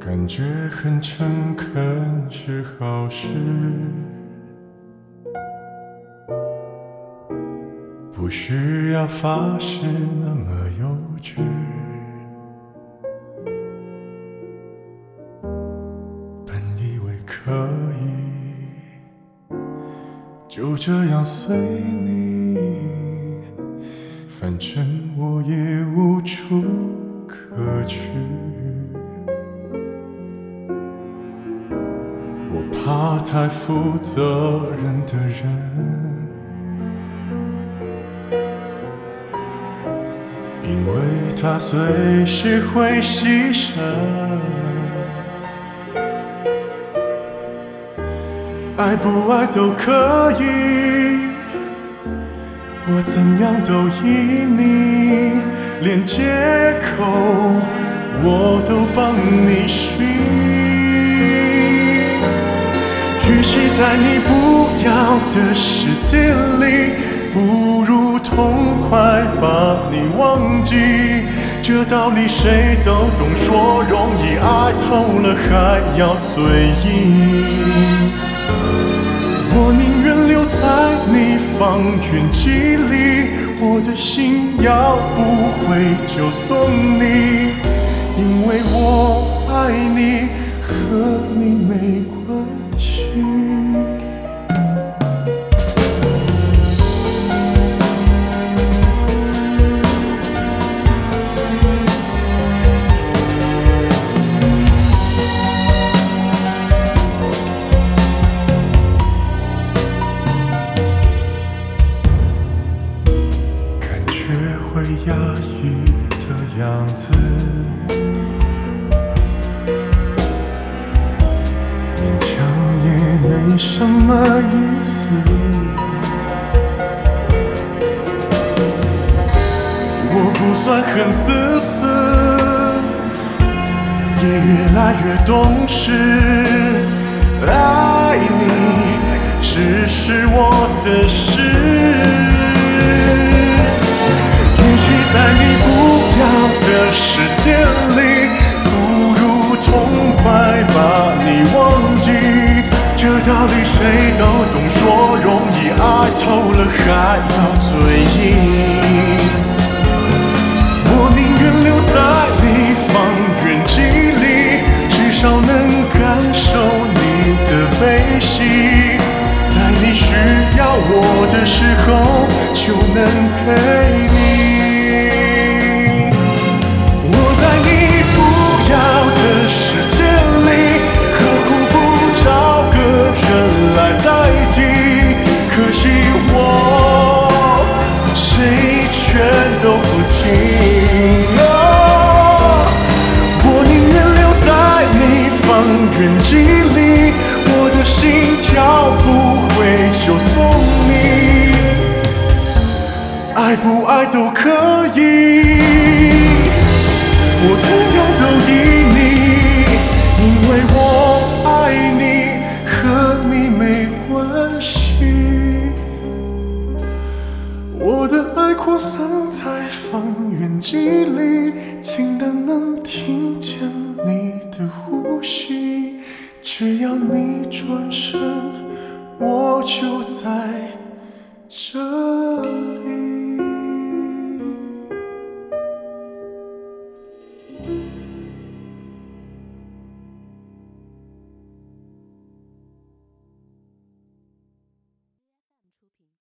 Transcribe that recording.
感觉很诚恳是好事，不需要发誓那么幼稚。可以就这样随你，反正我也无处可去。我怕太负责任的人，因为他随时会牺牲。爱不爱都可以，我怎样都依你，连借口我都帮你寻。与其在你不要的世界里，不如痛快把你忘记。这道理谁都懂，说容易，爱透了还要嘴硬。宁愿留在你方圆几里，我的心要不回就送你，因为我爱会压抑的样子，勉强也没什么意思。我不算很自私，也越来越懂事。爱你只是我的事。时间里，不如痛快把你忘记。这道理谁都懂，说容易，爱透了还要嘴硬。我宁愿留在你方圆几里，至少能感受你的悲喜。在你需要我的时候，就能陪你。都不停。哦我宁愿留在你方圆几里，我的心要不回就送你。爱不爱都圆几里，